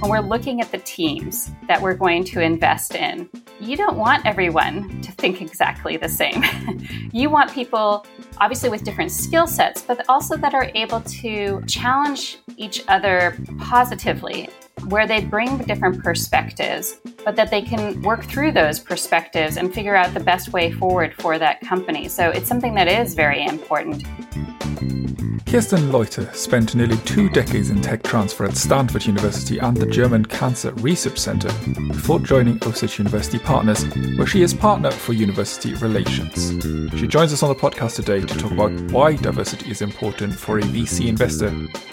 When we're looking at the teams that we're going to invest in, you don't want everyone to think exactly the same. you want people, obviously, with different skill sets, but also that are able to challenge each other positively, where they bring different perspectives, but that they can work through those perspectives and figure out the best way forward for that company. So it's something that is very important. Kirsten Leute spent nearly two decades in tech transfer at Stanford University and the German Cancer Research Center before joining Osage University Partners, where she is partner for university relations. She joins us on the podcast today to talk about why diversity is important for a VC investor,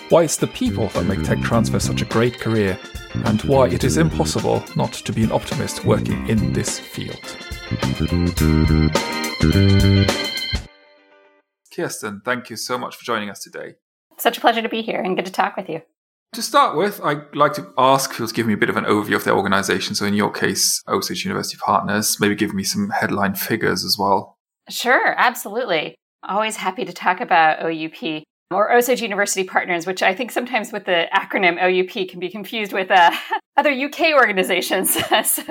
why it's the people that make tech transfer such a great career, and why it is impossible not to be an optimist working in this field. Kirsten, thank you so much for joining us today. Such a pleasure to be here and good to talk with you. To start with, I'd like to ask who's give me a bit of an overview of their organization. So, in your case, Osage University Partners, maybe give me some headline figures as well. Sure, absolutely. Always happy to talk about OUP or Osage University Partners, which I think sometimes with the acronym OUP can be confused with uh, other UK organizations. so,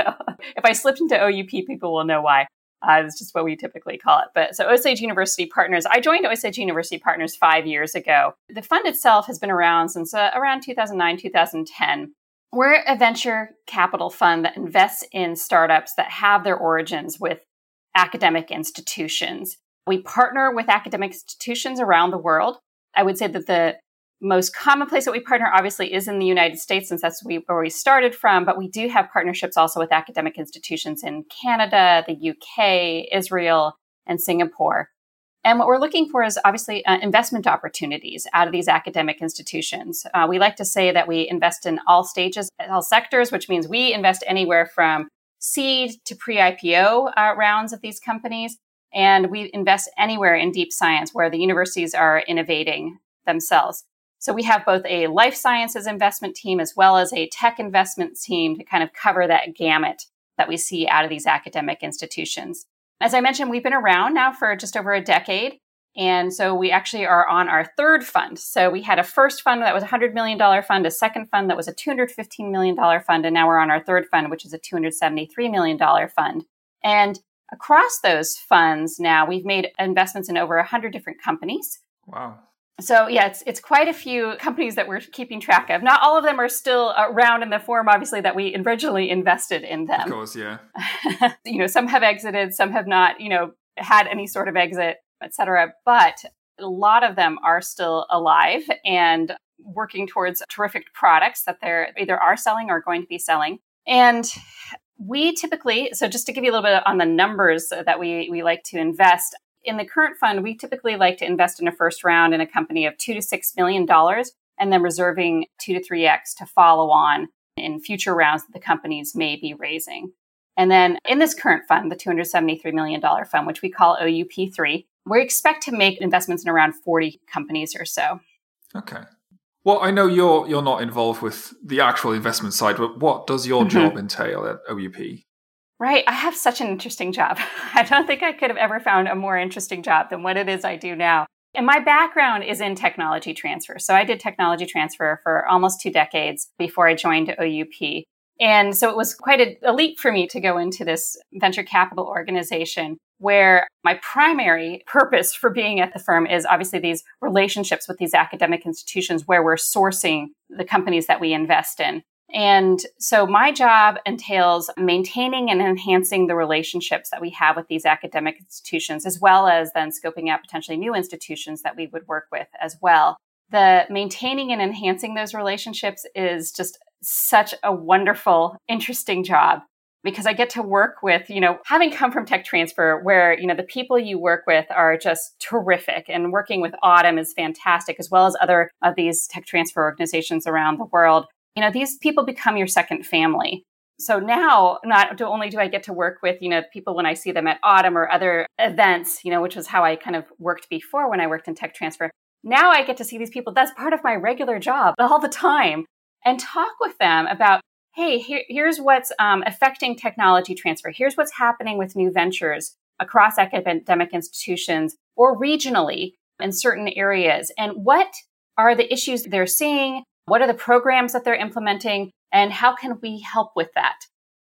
if I slipped into OUP, people will know why. Uh, it's just what we typically call it. But so Osage University Partners, I joined Osage University Partners five years ago. The fund itself has been around since uh, around 2009, 2010. We're a venture capital fund that invests in startups that have their origins with academic institutions. We partner with academic institutions around the world. I would say that the most common place that we partner obviously is in the United States, since that's where we started from. But we do have partnerships also with academic institutions in Canada, the UK, Israel, and Singapore. And what we're looking for is obviously uh, investment opportunities out of these academic institutions. Uh, we like to say that we invest in all stages, all sectors, which means we invest anywhere from seed to pre IPO uh, rounds of these companies. And we invest anywhere in deep science where the universities are innovating themselves. So we have both a life sciences investment team as well as a tech investment team to kind of cover that gamut that we see out of these academic institutions. As I mentioned, we've been around now for just over a decade. And so we actually are on our third fund. So we had a first fund that was a $100 million fund, a second fund that was a $215 million fund, and now we're on our third fund, which is a $273 million fund. And across those funds now, we've made investments in over 100 different companies. Wow so yeah, it's it's quite a few companies that we're keeping track of. Not all of them are still around in the form, obviously, that we originally invested in them. Of course, yeah. you know, some have exited, some have not. You know, had any sort of exit, etc. But a lot of them are still alive and working towards terrific products that they're either are selling or going to be selling. And we typically, so just to give you a little bit on the numbers that we, we like to invest, in the current fund, we typically like to invest in a first round in a company of two to six million dollars and then reserving two to three X to follow on in future rounds that the companies may be raising. And then in this current fund, the $273 million fund, which we call OUP3, we expect to make investments in around 40 companies or so. Okay. Well, I know you're you're not involved with the actual investment side, but what does your mm-hmm. job entail at OUP? Right. I have such an interesting job. I don't think I could have ever found a more interesting job than what it is I do now. And my background is in technology transfer. So I did technology transfer for almost two decades before I joined OUP. And so it was quite a, a leap for me to go into this venture capital organization where my primary purpose for being at the firm is obviously these relationships with these academic institutions where we're sourcing the companies that we invest in. And so my job entails maintaining and enhancing the relationships that we have with these academic institutions, as well as then scoping out potentially new institutions that we would work with as well. The maintaining and enhancing those relationships is just such a wonderful, interesting job because I get to work with, you know, having come from tech transfer where, you know, the people you work with are just terrific and working with AUTM is fantastic as well as other of these tech transfer organizations around the world you know, these people become your second family. So now, not only do I get to work with, you know, people when I see them at AUTM or other events, you know, which was how I kind of worked before when I worked in tech transfer. Now I get to see these people. That's part of my regular job all the time and talk with them about, hey, here, here's what's um, affecting technology transfer. Here's what's happening with new ventures across academic institutions or regionally in certain areas. And what are the issues they're seeing? What are the programs that they're implementing? And how can we help with that?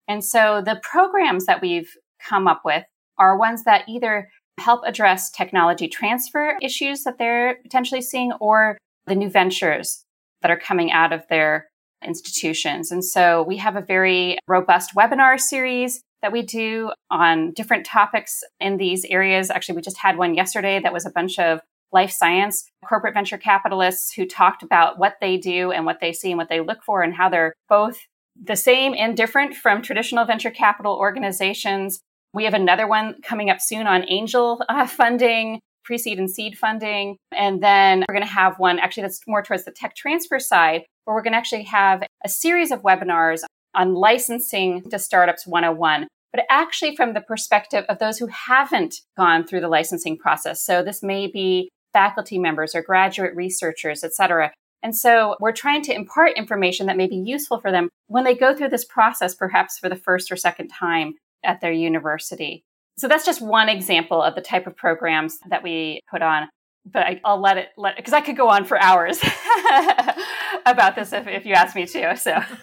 And so the programs that we've come up with are ones that either help address technology transfer issues that they're potentially seeing or the new ventures that are coming out of their institutions. And so we have a very robust webinar series that we do on different topics in these areas. Actually, we just had one yesterday that was a bunch of life science corporate venture capitalists who talked about what they do and what they see and what they look for and how they're both the same and different from traditional venture capital organizations. We have another one coming up soon on angel uh, funding, pre seed and seed funding. And then we're going to have one actually that's more towards the tech transfer side, where we're going to actually have a series of webinars on licensing to startups 101 but actually from the perspective of those who haven't gone through the licensing process. So this may be faculty members or graduate researchers, et cetera. And so we're trying to impart information that may be useful for them when they go through this process, perhaps for the first or second time at their university. So that's just one example of the type of programs that we put on. But I, will let it let because I could go on for hours about this if, if you ask me to. So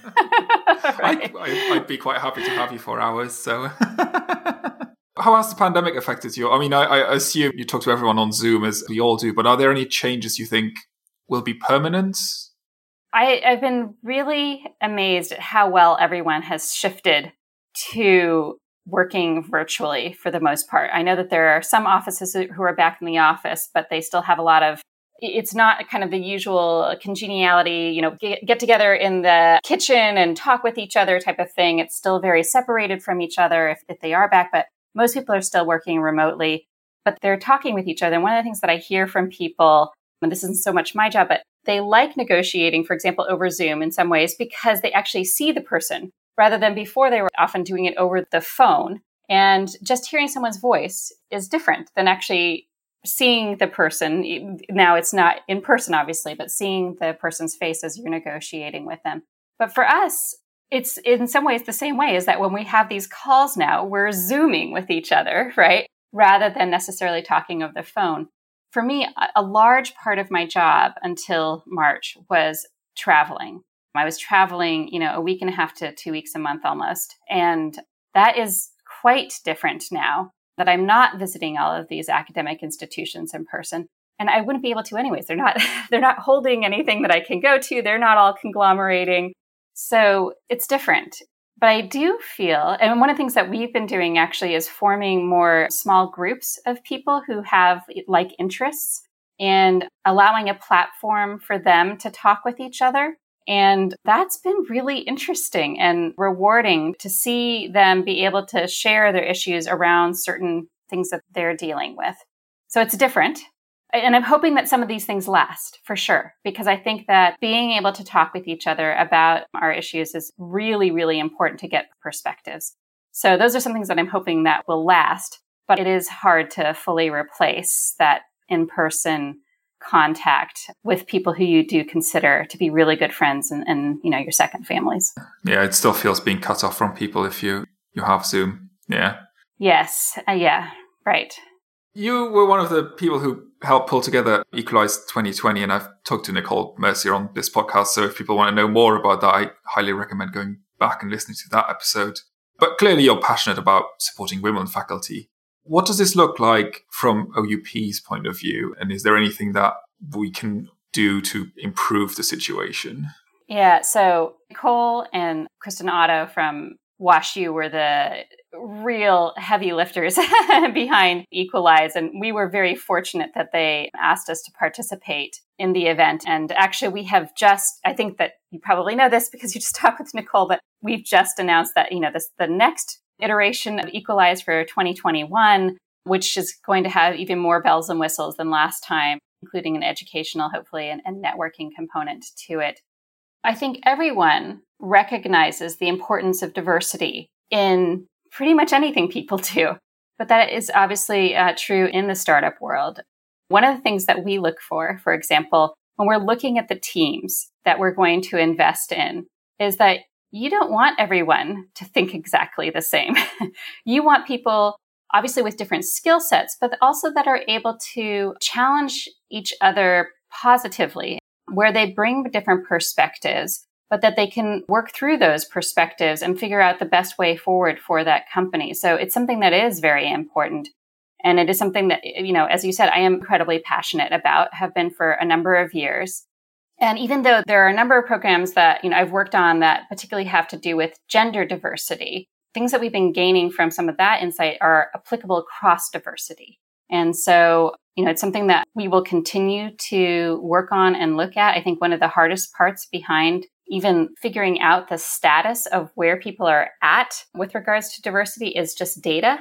right. I, would be quite happy to have you for hours. So how has the pandemic affected you? I mean, I, I assume you talk to everyone on Zoom as we all do, but are there any changes you think will be permanent? I, I've been really amazed at how well everyone has shifted to working virtually for the most part. I know that there are some offices who are back in the office, but they still have a lot of it's not kind of the usual congeniality, you know, get, get, together in the kitchen and talk with each other type of thing. It's still very separated from each other if, if they are back, but most people are still working remotely, but they're talking with each other. And one of the things that I hear from people, and this isn't so much my job, but they like negotiating, for example, over Zoom in some ways because they actually see the person rather than before they were often doing it over the phone. And just hearing someone's voice is different than actually seeing the person. Now it's not in person, obviously, but seeing the person's face as you're negotiating with them. But for us, it's in some ways the same way is that when we have these calls now, we're zooming with each other, right? Rather than necessarily talking over the phone. For me, a large part of my job until March was traveling. I was traveling, you know, a week and a half to two weeks a month almost. And that is quite different now that I'm not visiting all of these academic institutions in person. And I wouldn't be able to anyways. They're not they're not holding anything that I can go to. They're not all conglomerating. So it's different. But I do feel, and one of the things that we've been doing actually is forming more small groups of people who have like interests and allowing a platform for them to talk with each other. And that's been really interesting and rewarding to see them be able to share their issues around certain things that they're dealing with. So it's different. And I'm hoping that some of these things last for sure, because I think that being able to talk with each other about our issues is really, really important to get perspectives. So those are some things that I'm hoping that will last, but it is hard to fully replace that in person contact with people who you do consider to be really good friends and, and you know your second families. Yeah it still feels being cut off from people if you you have zoom. Yeah. Yes. Uh, yeah. Right. You were one of the people who helped pull together Equalize 2020, and I've talked to Nicole Mercier on this podcast. So if people want to know more about that, I highly recommend going back and listening to that episode. But clearly, you're passionate about supporting women faculty. What does this look like from OUP's point of view? And is there anything that we can do to improve the situation? Yeah, so Nicole and Kristen Otto from WashU were the real heavy lifters behind Equalize. And we were very fortunate that they asked us to participate in the event. And actually, we have just, I think that you probably know this because you just talked with Nicole, but we've just announced that, you know, this, the next iteration of Equalize for 2021, which is going to have even more bells and whistles than last time, including an educational, hopefully, and, and networking component to it. I think everyone recognizes the importance of diversity in pretty much anything people do. But that is obviously uh, true in the startup world. One of the things that we look for, for example, when we're looking at the teams that we're going to invest in, is that you don't want everyone to think exactly the same. you want people, obviously, with different skill sets, but also that are able to challenge each other positively where they bring different perspectives, but that they can work through those perspectives and figure out the best way forward for that company. So it's something that is very important. And it is something that, you know, as you said, I am incredibly passionate about, have been for a number of years. And even though there are a number of programs that, you know, I've worked on that particularly have to do with gender diversity, things that we've been gaining from some of that insight are applicable across diversity. And so, you know, it's something that we will continue to work on and look at. I think one of the hardest parts behind even figuring out the status of where people are at with regards to diversity is just data.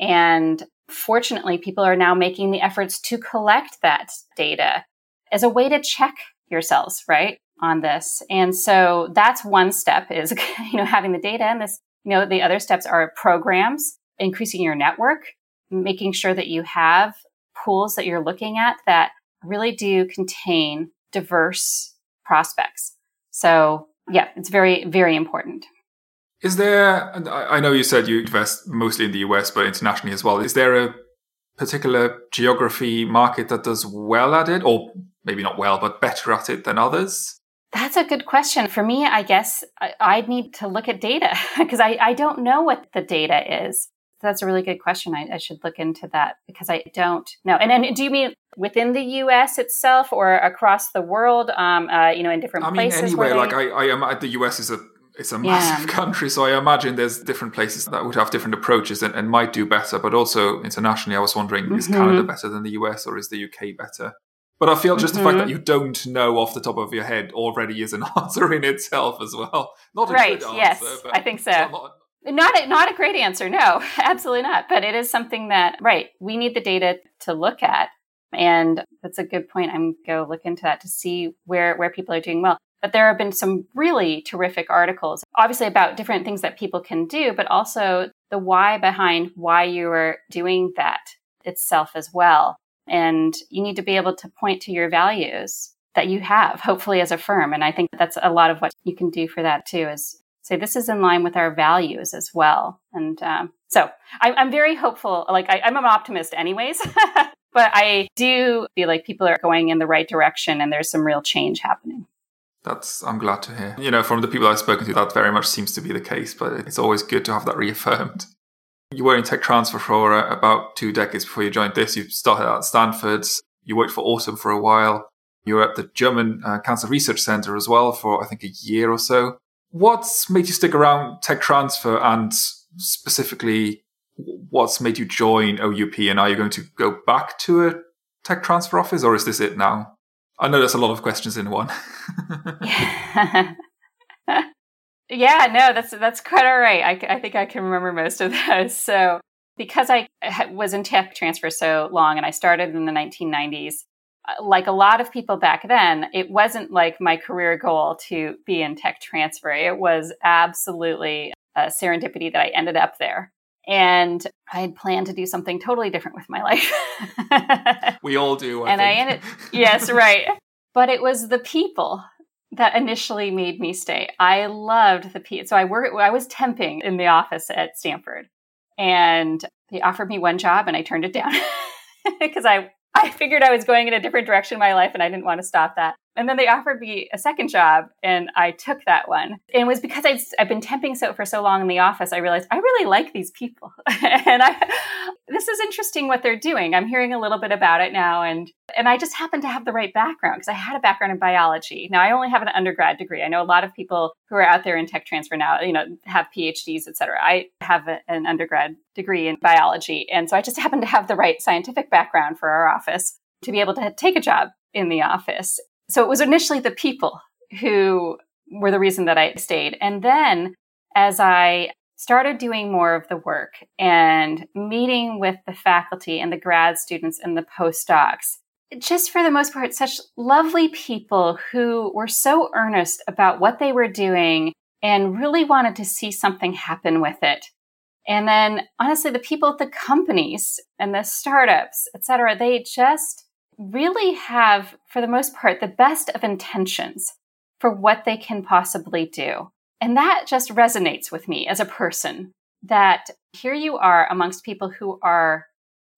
And fortunately, people are now making the efforts to collect that data as a way to check yourselves, right? On this. And so that's one step is, you know, having the data and this, you know, the other steps are programs, increasing your network, making sure that you have pools that you're looking at that really do contain diverse prospects. So yeah, it's very, very important. Is there, I know you said you invest mostly in the US, but internationally as well. Is there a particular geography market that does well at it, or maybe not well, but better at it than others? That's a good question. For me, I guess I, would need to look at data because I, I don't know what the data is. That's a really good question. I, I, should look into that because I don't know. And, and do you mean within the U.S. itself or across the world? Um, uh, you know, in different places. I mean, places. Anyway, like I, I am the U.S. is a it's a massive yeah. country, so I imagine there's different places that would have different approaches and, and might do better. But also internationally, I was wondering, mm-hmm. is Canada better than the US or is the UK better? But I feel just mm-hmm. the fact that mm-hmm. you don't know off the top of your head already is an answer in itself as well. Not a right, good answer, yes, I think so. Not, not a, not a great answer, no, absolutely not. But it is something that, right, we need the data to look at. And that's a good point. I'm to look into that to see where, where people are doing well. But there have been some really terrific articles, obviously about different things that people can do, but also the why behind why you are doing that itself as well. And you need to be able to point to your values that you have, hopefully as a firm. And I think that's a lot of what you can do for that too is say this is in line with our values as well. And um, so I, am very hopeful. Like I, I'm an optimist anyways. but I do feel like people are going in the right direction and there's some real change happening. That's I'm glad to hear. You know, from the people I've spoken to, that very much seems to be the case. But it's always good to have that reaffirmed. You were in tech transfer for about two decades before you joined this. You started at Stanford. You worked for AUTM for a while. You were at the German uh, Cancer Research Center as well for I think a year or so. What's made you stick around tech transfer, and specifically, what's made you join OUP? And are you going to go back to a tech transfer office, or is this it now? I know there's a lot of questions in one. yeah. yeah, no, that's that's quite all right. I, I think I can remember most of those. So because I was in tech transfer so long, and I started in the 1990s, uh, Uh, like a lot of people back then, it wasn't like my career goal to be in tech transfer. It was absolutely a serendipity that I ended up there. And I had planned to do something totally different with my life. we all do. I and think. I ended, yes, right. But it was the people that initially made me stay. I loved the people. So I worked, I was temping in the office at Stanford and they offered me one job and I turned it down because I, I figured I was going in a different direction in my life and I didn't want to stop that. And then they offered me a second job and I took that one. And it was because i have been temping so for so long in the office, I realized I really like these people. and I, this is interesting what they're doing. I'm hearing a little bit about it now. And, and I just happen to have the right background because I had a background in biology. Now I only have an undergrad degree. I know a lot of people who are out there in tech transfer now, you know, have PhDs, et cetera. I have a, an undergrad degree in biology. And so I just happen to have the right scientific background for our office to be able to take a job in the office so it was initially the people who were the reason that I stayed. And then as I started doing more of the work and meeting with the faculty and the grad students and the postdocs, just for the most part, such lovely people who were so earnest about what they were doing and really wanted to see something happen with it. And then honestly, the people at the companies and the startups, et cetera, they just really have, for the most part, the best of intentions for what they can possibly do. And that just resonates with me as a person that here you are amongst people who are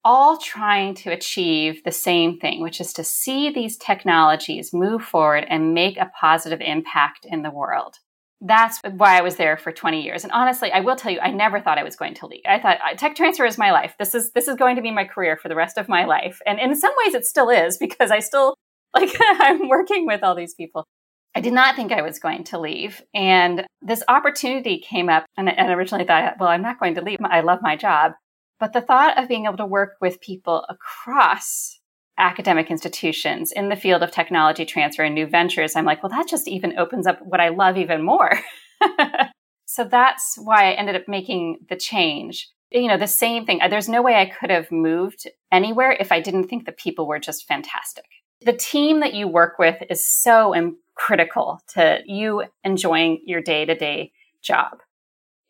all trying to achieve the same thing, which is to see these technologies move forward and make a positive impact in the world. That's why I was there for 20 years. And honestly, I will tell you, I never thought I was going to leave. I thought tech transfer is my life. This is this is going to be my career for the rest of my life. And in some ways it still is because I still like I'm working with all these people. I did not think I was going to leave. And this opportunity came up, and, and originally thought, well, I'm not going to leave. I love my job. But the thought of being able to work with people across academic institutions in the field of technology transfer and new ventures, I'm like, well, that just even opens up what I love even more. so that's why I ended up making the change. You know, the same thing. There's no way I could have moved anywhere if I didn't think the people were just fantastic. The team that you work with is so critical to you enjoying your day to day job.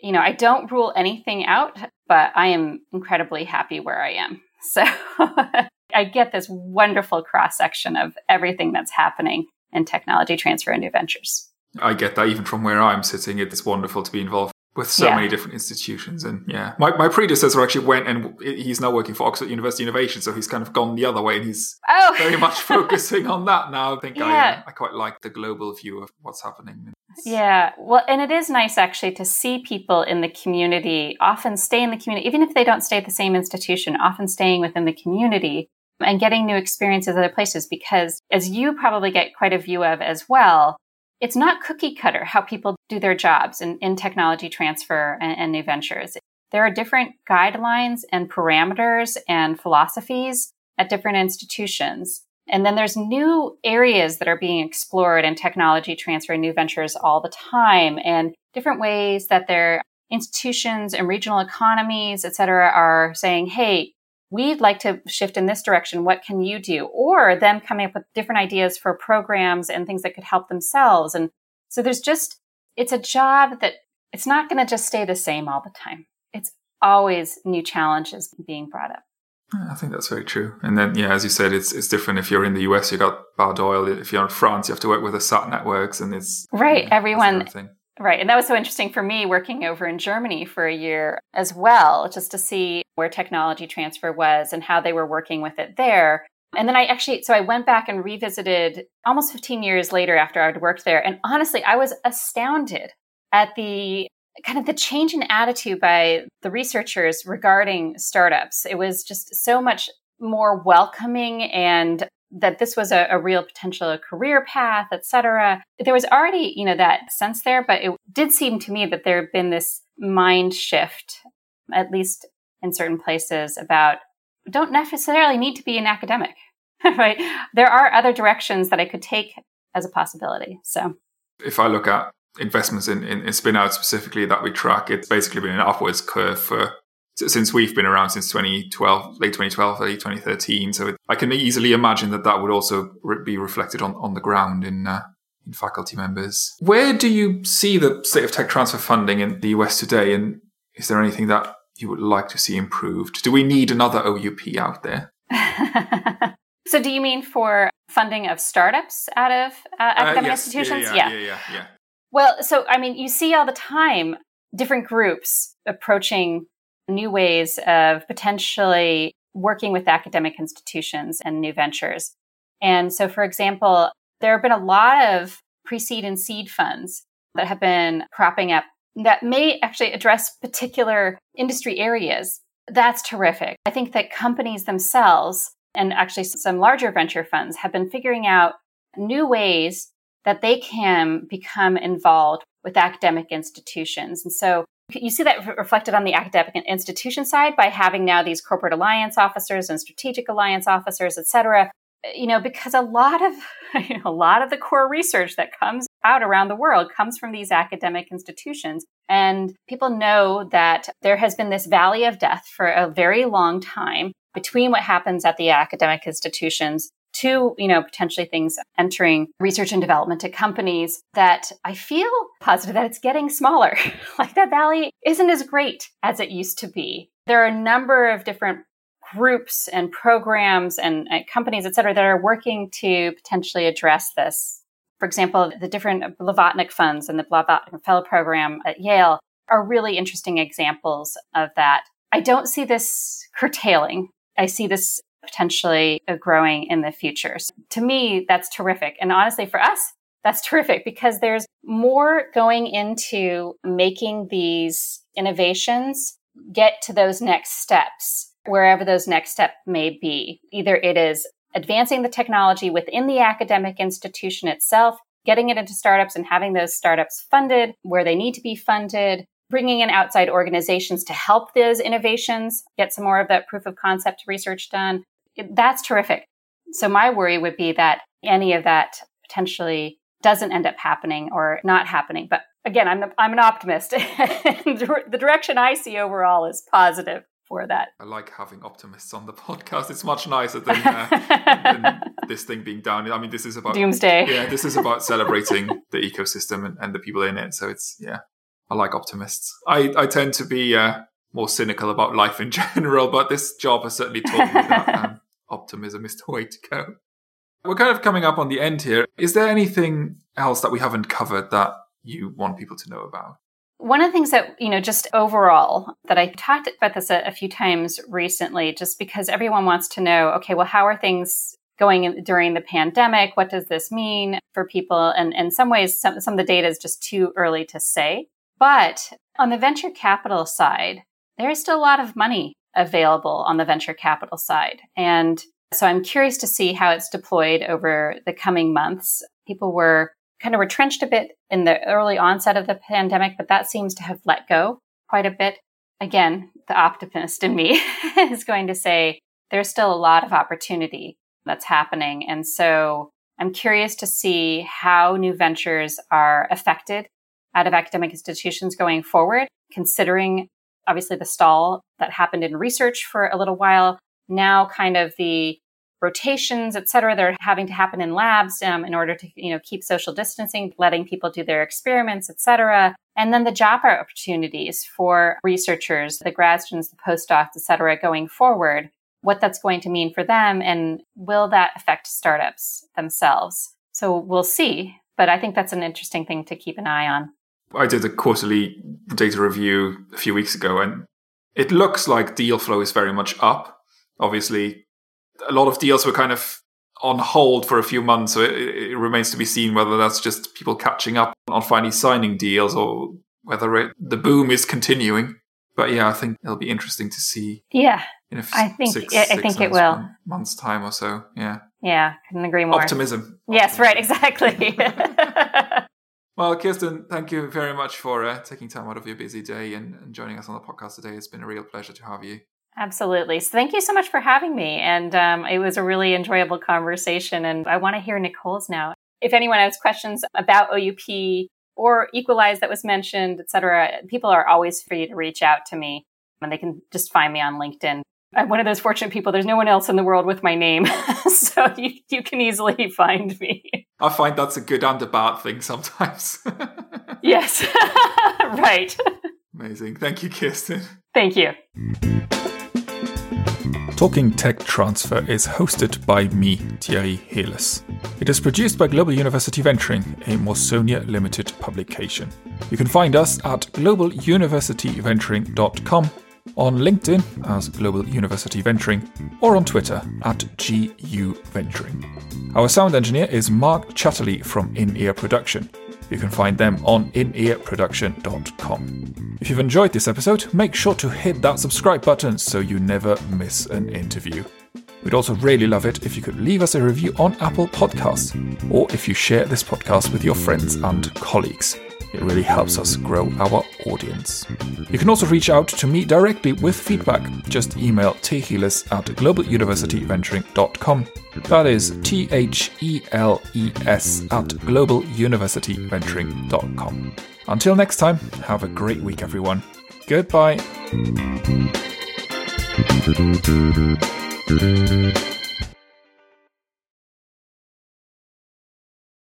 You know, I don't rule anything out, but I am incredibly happy where I am. So I get this wonderful cross section of everything that's happening in technology transfer and new ventures. I get that even from where I'm sitting. It's wonderful to be involved with so yeah. many different institutions. And yeah, my, my predecessor actually went and he's now working for Oxford University Innovation. So he's kind of gone the other way and he's oh. very much focusing on that now. I think yeah. I, I quite like the global view of what's happening. Yeah. Well, and it is nice actually to see people in the community often stay in the community, even if they don't stay at the same institution, often staying within the community and getting new experiences other places. Because as you probably get quite a view of as well, it's not cookie cutter how people do their jobs in, in technology transfer and, and new ventures. There are different guidelines and parameters and philosophies at different institutions. And then there's new areas that are being explored in technology transfer and new ventures all the time and different ways that their institutions and regional economies, et cetera, are saying, hey, we'd like to shift in this direction. What can you do? Or them coming up with different ideas for programs and things that could help themselves. And so there's just, it's a job that it's not going to just stay the same all the time. It's always new challenges being brought up. I think that's very true. And then, yeah, as you said, it's it's different. If you're in the US, you got Bayh-Dole's. If you're in France, you have to work with the SATT networks, and it's right. everyone, Right. And that was so interesting for me working over in Germany for a year as well, just to see where technology transfer was and how they were working with it there. And then I actually, so I went back and revisited almost 15 years later after I'd worked there. And honestly, I was astounded at the kind of the change in attitude by the researchers regarding startups. It was just so much more welcoming and that this was a, a real potential career path, et cetera. There was already, you know, that sense there, but it did seem to me that there had been this mind shift, at least in certain places, about don't necessarily need to be an academic, right? There are other directions that I could take as a possibility. So if I look at investments in, in, in specifically that we track, it's basically been an upwards curve for since we've been around since 2012, late 2012, early 2013. So it, I can easily imagine that that would also re- be reflected on, on the ground in, uh, in faculty members. Where do you see the state of tech transfer funding in the US today? And is there anything that you would like to see improved? Do we need another OUP out there? so do you mean for funding of startups out of uh, uh academic uh, yes. institutions? Yeah yeah, yeah, yeah, yeah. Well, so I mean, you see all the time different groups approaching new ways of potentially working with academic institutions and new ventures. And so, for example, there have been a lot of pre seed and seed funds that have been cropping up that may actually address particular industry areas. That's terrific. I think that companies themselves and actually some larger venture funds have been figuring out new ways that they can become involved with academic institutions. And so you see that reflected on the academic institution side by having now these corporate alliance officers and strategic alliance officers, et cetera. You know, because a lot of you know, a lot of the core research that comes out around the world comes from these academic institutions. And people know that there has been this valley of death for a very long time between what happens at the academic institutions to, you know, potentially things entering research and development to companies that I feel positive that it's getting smaller. like that valley isn't as great as it used to be. There are a number of different groups and programs and, and companies, et cetera, that are working to potentially address this. For example, the different Blavatnik funds and the Blavatnik Fellow Program at Yale are really interesting examples of that. I don't see this curtailing I see this potentially growing in the future. So to me, that's terrific. And honestly, for us, that's terrific because there's more going into making these innovations get to those next steps, wherever those next steps may be. Either it is advancing the technology within the academic institution itself, getting it into startups and having those startups funded where they need to be funded, bringing in outside organizations to help those innovations get some more of that proof of concept research done. That's terrific. So my worry would be that any of that potentially doesn't end up happening or not happening. But again, I'm, I'm an optimist. the direction I see overall is positive for that. I like having optimists on the podcast. It's much nicer than, uh, than this thing being down. I mean, this is about doomsday. Yeah, this is about celebrating the ecosystem and, and, the people in it. So it's yeah, I like optimists. I I tend to be uh, more cynical about life in general, but this job has certainly taught me that um, optimism is the way to go. We're kind of coming up on the end here. Is there anything else that we haven't covered that you want people to know about? One of the things that, you know, just overall that I talked about this a, a few times recently, just because everyone wants to know, okay, well, how are things going in, during the pandemic? What does this mean for people? And in some ways, some, some of the data is just too early to say. But on the venture capital side, there is still a lot of money available on the venture capital side. And so I'm curious to see how it's deployed over the coming months. People were kind of retrenched a bit in the early onset of the pandemic, but that seems to have let go quite a bit. Again, the optimist in me is going to say there's still a lot of opportunity that's happening. And so I'm curious to see how new ventures are affected out of academic institutions going forward, considering obviously the stall that happened in research for a little while. Now, kind of the rotations, et cetera, that are having to happen in labs um, in order to, you know, keep social distancing, letting people do their experiments, et cetera. And then the job opportunities for researchers, the grad students, the postdocs, et cetera, going forward, what that's going to mean for them, and will that affect startups themselves? So we'll see. But I think that's an interesting thing to keep an eye on. I did a quarterly data review a few weeks ago, and it looks like deal flow is very much up. Obviously, a lot of deals were kind of on hold for a few months, so it, it remains to be seen whether that's just people catching up on finally signing deals or whether it, the boom is continuing. But yeah, I think it'll be interesting to see. Yeah, in I think six, I six think it will months time or so. Yeah. Yeah, couldn't agree more. Optimism. Yes, right, exactly. well, Kirsten, thank you very much for uh, taking time out of your busy day and, and joining us on the podcast today. It's been a real pleasure to have you. Absolutely. So thank you so much for having me. And um, it was a really enjoyable conversation. And I want to hear Nicole's now. If anyone has questions about OUP or Equalize that was mentioned, et cetera, people are always free to reach out to me and they can just find me on LinkedIn. I'm one of those fortunate people. There's no one else in the world with my name. so you, you can easily find me. I find that's a good and a bad thing sometimes. yes. right. Amazing. Thank you, Kirsten. Thank you. Talking Tech Transfer is hosted by me, Thierry Heles. It is produced by Global University Venturing, a Mawsonia Limited publication. You can find us at globaluniversityventuring.com, on LinkedIn as Global University Venturing, or on Twitter at GU Venturing. Our sound engineer is Mark Chatterley from In Ear Production. You can find them on inearproduction.com. If you've enjoyed this episode, make sure to hit that subscribe button so you never miss an interview. We'd also really love it if you could leave us a review on Apple Podcasts, or if you share this podcast with your friends and colleagues. It really helps us grow our audience. You can also reach out to me directly with feedback. Just email theles at globaluniversityventuring.com. That is T H E L E S at globaluniversityventuring.com. Until next time, have a great week, everyone. Goodbye.